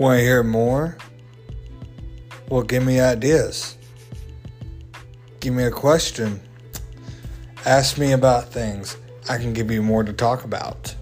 Want to hear more? Well, give me ideas. Give me a question. Ask me about things. I can give you more to talk about.